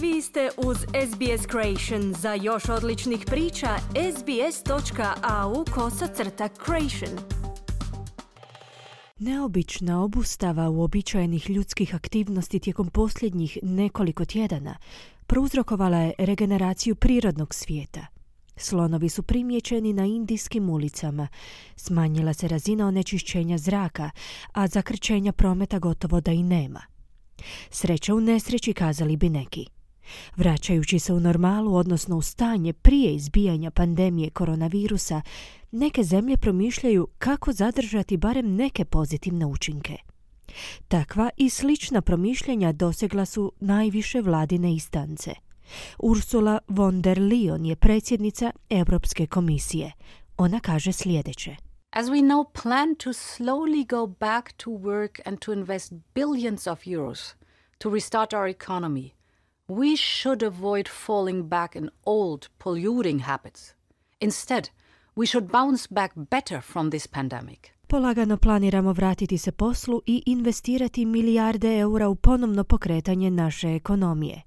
Vi ste uz SBS Creation. Za još odličnih priča, sbs.au kosacrta creation. Neobična obustava uobičajenih ljudskih aktivnosti tijekom posljednjih nekoliko tjedana prouzrokovala je regeneraciju prirodnog svijeta. Slonovi su primjećeni na indijskim ulicama, smanjila se razina onečišćenja zraka, a zakrčenja prometa gotovo da i nema. Sreća u nesreći kazali bi neki. Vraćajući se u normalu, odnosno u stanje prije izbijanja pandemije koronavirusa, neke zemlje promišljaju kako zadržati barem neke pozitivne učinke. Takva i slična promišljenja dosegla su najviše vladine istance. Ursula von der Leyen je predsjednica Europske komisije. Ona kaže sljedeće. As we now plan to slowly go back to work and to invest billions of euros to restart our economy, we should avoid falling back in old polluting habits. Instead, we should bounce back better from this pandemic. Polagano planiramo vratiti se poslu i investirati milijarde eura u ponovno pokretanje naše ekonomije.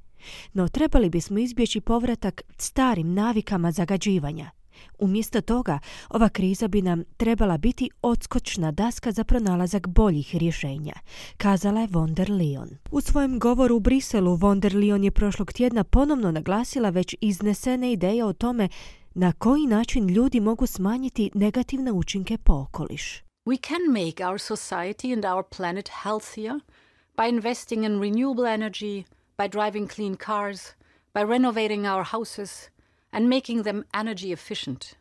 No trebali bismo izbjeći povratak starim navikama zagađivanja. Umjesto toga, ova kriza bi nam trebala biti odskočna daska za pronalazak boljih rješenja, kazala je von der Leyen. U svojem govoru u Briselu von der Leyen je prošlog tjedna ponovno naglasila već iznesene ideje o tome na koji način ljudi mogu smanjiti negativne učinke po okoliš. We can make our society and our planet healthier by investing in renewable energy, by driving clean cars, by renovating our houses and making them energy efficient,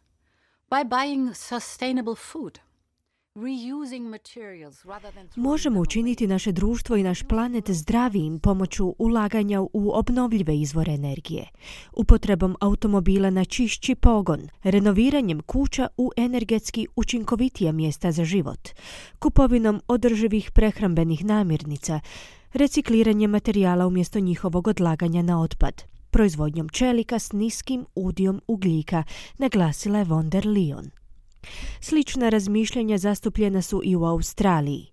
by buying sustainable food. Možemo učiniti naše društvo i naš planet zdravijim pomoću ulaganja u obnovljive izvore energije, upotrebom automobila na čišći pogon, renoviranjem kuća u energetski učinkovitija mjesta za život, kupovinom održivih prehrambenih namirnica, recikliranjem materijala umjesto njihovog odlaganja na otpad, proizvodnjom čelika s niskim udijom ugljika, naglasila je von der Leyen. Slična razmišljanja zastupljena su i u Australiji.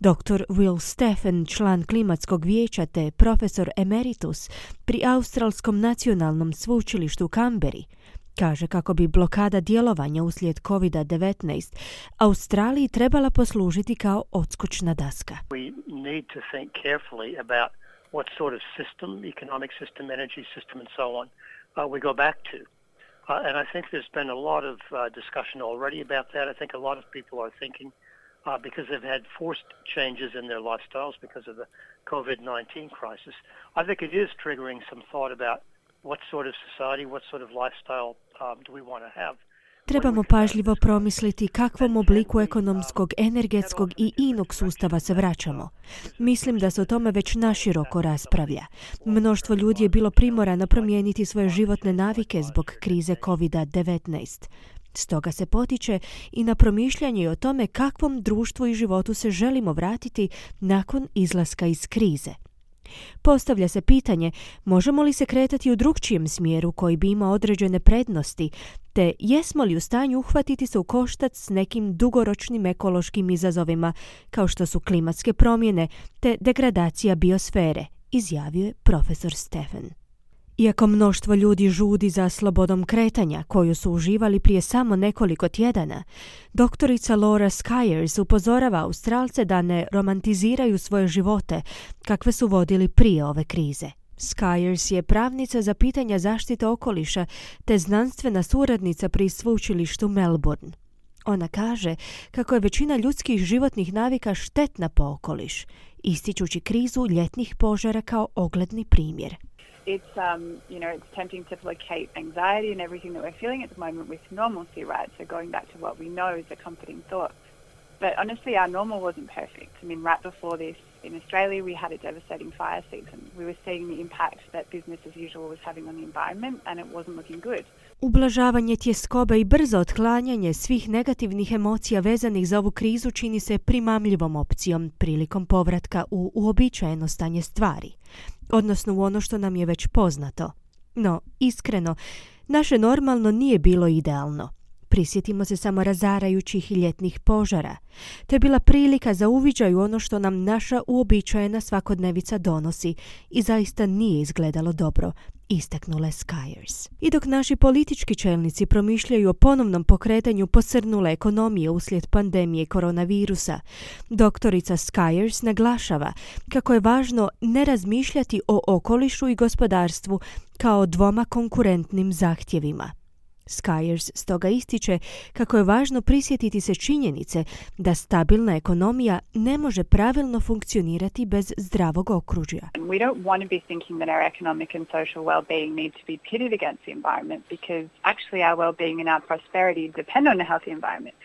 Dr. Will Steffen, član klimatskog vijeća te profesor emeritus pri Australskom nacionalnom sveučilištu u Kamberi, kaže kako bi blokada djelovanja uslijed COVID-19 Australiji trebala poslužiti kao odskočna daska. We need to think carefully about what sort of system, economic system, energy system and so on uh, we go back to. Uh, and I think there's been a lot of uh, discussion already about that. I think a lot of people are thinking uh, because they've had forced changes in their lifestyles because of the COVID-19 crisis. I think it is triggering some thought about what sort of society, what sort of lifestyle um, do we want to have. Trebamo pažljivo promisliti kakvom obliku ekonomskog, energetskog i inog sustava se vraćamo. Mislim da se o tome već naširoko raspravlja. Mnoštvo ljudi je bilo primorano promijeniti svoje životne navike zbog krize COVID-19. Stoga se potiče i na promišljanje o tome kakvom društvu i životu se želimo vratiti nakon izlaska iz krize. Postavlja se pitanje možemo li se kretati u drugčijem smjeru koji bi imao određene prednosti, te jesmo li u stanju uhvatiti se u koštac s nekim dugoročnim ekološkim izazovima kao što su klimatske promjene te degradacija biosfere, izjavio je profesor Stefan. Iako mnoštvo ljudi žudi za slobodom kretanja koju su uživali prije samo nekoliko tjedana, doktorica Laura Skyers upozorava Australce da ne romantiziraju svoje živote kakve su vodili prije ove krize. Skyers je pravnica za pitanja zaštite okoliša te znanstvena suradnica pri sveučilištu Melbourne. Ona kaže kako je većina ljudskih životnih navika štetna po okoliš, ističući krizu ljetnih požara kao ogledni primjer. It's um, you know it's tempting to placate anxiety and everything that we're feeling at the moment with normalcy, right? So going back to what we know is a comforting thought. But honestly, our normal wasn't perfect. I mean, right before this, in Australia, we had a devastating fire season. We were seeing the impact that business as usual was having on the environment, and it wasn't looking good. Ublažavanje tjeskobe i brzo otklanjanje svih negativnih emocija vezanih za ovu krizu čini se primamljivom opcijom prilikom povratka u uobičajeno stanje stvari, odnosno u ono što nam je već poznato. No, iskreno, naše normalno nije bilo idealno. Prisjetimo se samo razarajućih ljetnih požara. To je bila prilika za uviđaju ono što nam naša uobičajena svakodnevica donosi i zaista nije izgledalo dobro, istaknule Skyers. I dok naši politički čelnici promišljaju o ponovnom pokretanju posrnule ekonomije uslijed pandemije koronavirusa, doktorica Skyers naglašava kako je važno ne razmišljati o okolišu i gospodarstvu kao dvoma konkurentnim zahtjevima. Skyers stoga ističe kako je važno prisjetiti se činjenice da stabilna ekonomija ne može pravilno funkcionirati bez zdravog okružja. We don't want to be thinking that our economic and social well-being need to be pitted against the environment because actually our well-being and our prosperity depend on a healthy environment.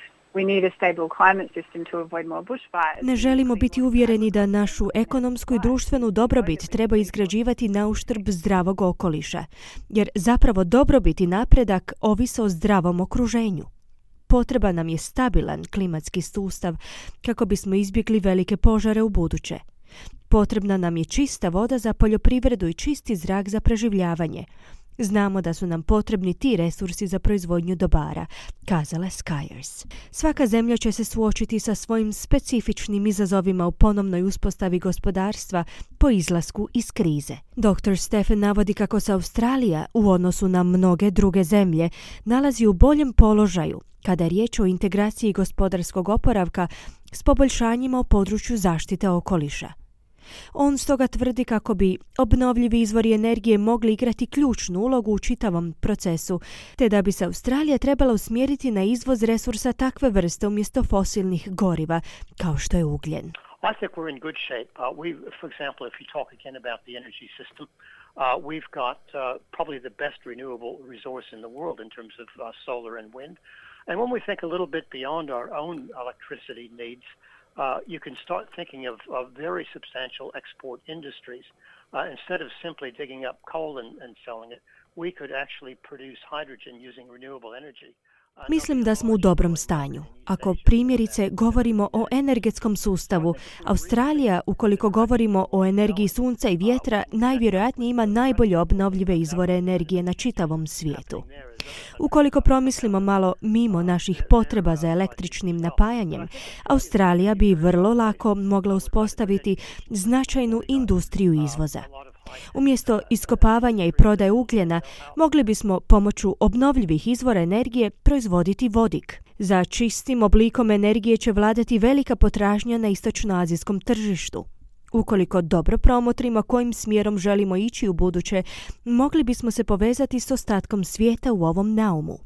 Ne želimo biti uvjereni da našu ekonomsku i društvenu dobrobit treba izgrađivati na uštrb zdravog okoliša, jer zapravo dobrobit i napredak ovise o zdravom okruženju. Potreba nam je stabilan klimatski sustav kako bismo izbjegli velike požare u buduće. Potrebna nam je čista voda za poljoprivredu i čisti zrak za preživljavanje, Znamo da su nam potrebni ti resursi za proizvodnju dobara, kazala Skyers. Svaka zemlja će se suočiti sa svojim specifičnim izazovima u ponovnoj uspostavi gospodarstva po izlasku iz krize. Dr. Stephen navodi kako se Australija u odnosu na mnoge druge zemlje nalazi u boljem položaju kada je riječ o integraciji gospodarskog oporavka s poboljšanjima u području zaštite okoliša. On stoga tvrdi kako bi obnovljivi izvori energije mogli igrati ključnu ulogu u čitavom procesu, te da bi se Australija trebala usmjeriti na izvoz resursa takve vrste umjesto fosilnih goriva, kao što je ugljen. I think we're in good shape. And when we think a little bit beyond our own electricity needs, uh, you can start thinking of, of very substantial export industries. Uh, instead of simply digging up coal and, and selling it, we could actually produce hydrogen using renewable energy. Mislim da smo u dobrom stanju. Ako primjerice govorimo o energetskom sustavu, Australija, ukoliko govorimo o energiji sunca i vjetra, najvjerojatnije ima najbolje obnovljive izvore energije na čitavom svijetu. Ukoliko promislimo malo mimo naših potreba za električnim napajanjem, Australija bi vrlo lako mogla uspostaviti značajnu industriju izvoza. Umjesto iskopavanja i prodaje ugljena, mogli bismo pomoću obnovljivih izvora energije proizvoditi vodik. Za čistim oblikom energije će vladati velika potražnja na istočnoazijskom tržištu. Ukoliko dobro promotrimo kojim smjerom želimo ići u buduće, mogli bismo se povezati s ostatkom svijeta u ovom naumu.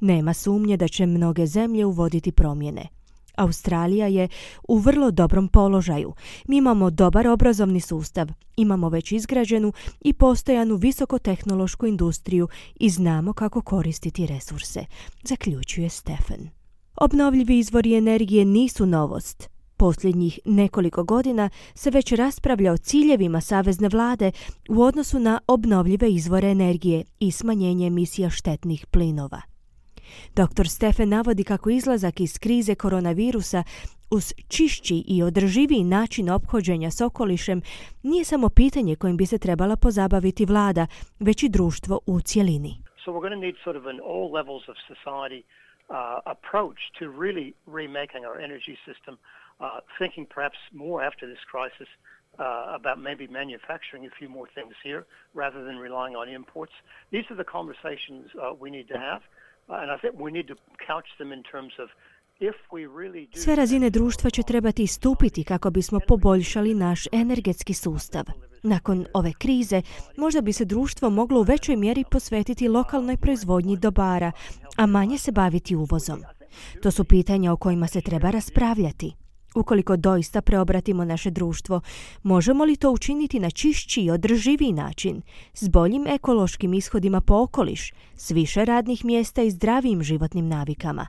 Nema sumnje da će mnoge zemlje uvoditi promjene. Australija je u vrlo dobrom položaju. Mi imamo dobar obrazovni sustav, imamo već izgrađenu i postojanu visokotehnološku industriju i znamo kako koristiti resurse, zaključuje Stefan. Obnovljivi izvori energije nisu novost. Posljednjih nekoliko godina se već raspravlja o ciljevima savezne vlade u odnosu na obnovljive izvore energije i smanjenje emisija štetnih plinova. Dr. Stefen navodi kako izlazak iz krize koronavirusa uz čišći i održiviji način ophođenja s okolišem nije samo pitanje kojim bi se trebala pozabaviti vlada, već i društvo u cjelini. So we're going to need sort of an all levels of society uh, approach to really remaking our energy system, uh, thinking perhaps more after this crisis uh, about maybe manufacturing a few more things here rather than relying on imports. These are the conversations uh, we need to have. Sve razine društva će trebati istupiti kako bismo poboljšali naš energetski sustav. Nakon ove krize možda bi se društvo moglo u većoj mjeri posvetiti lokalnoj proizvodnji dobara, a manje se baviti uvozom. To su pitanja o kojima se treba raspravljati. Ukoliko doista preobratimo naše društvo, možemo li to učiniti na čišći i održiviji način, s boljim ekološkim ishodima po okoliš, s više radnih mjesta i zdravijim životnim navikama?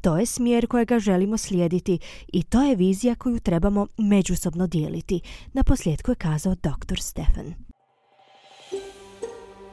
To je smjer kojega želimo slijediti i to je vizija koju trebamo međusobno dijeliti, na posljedku je kazao dr. Stefan.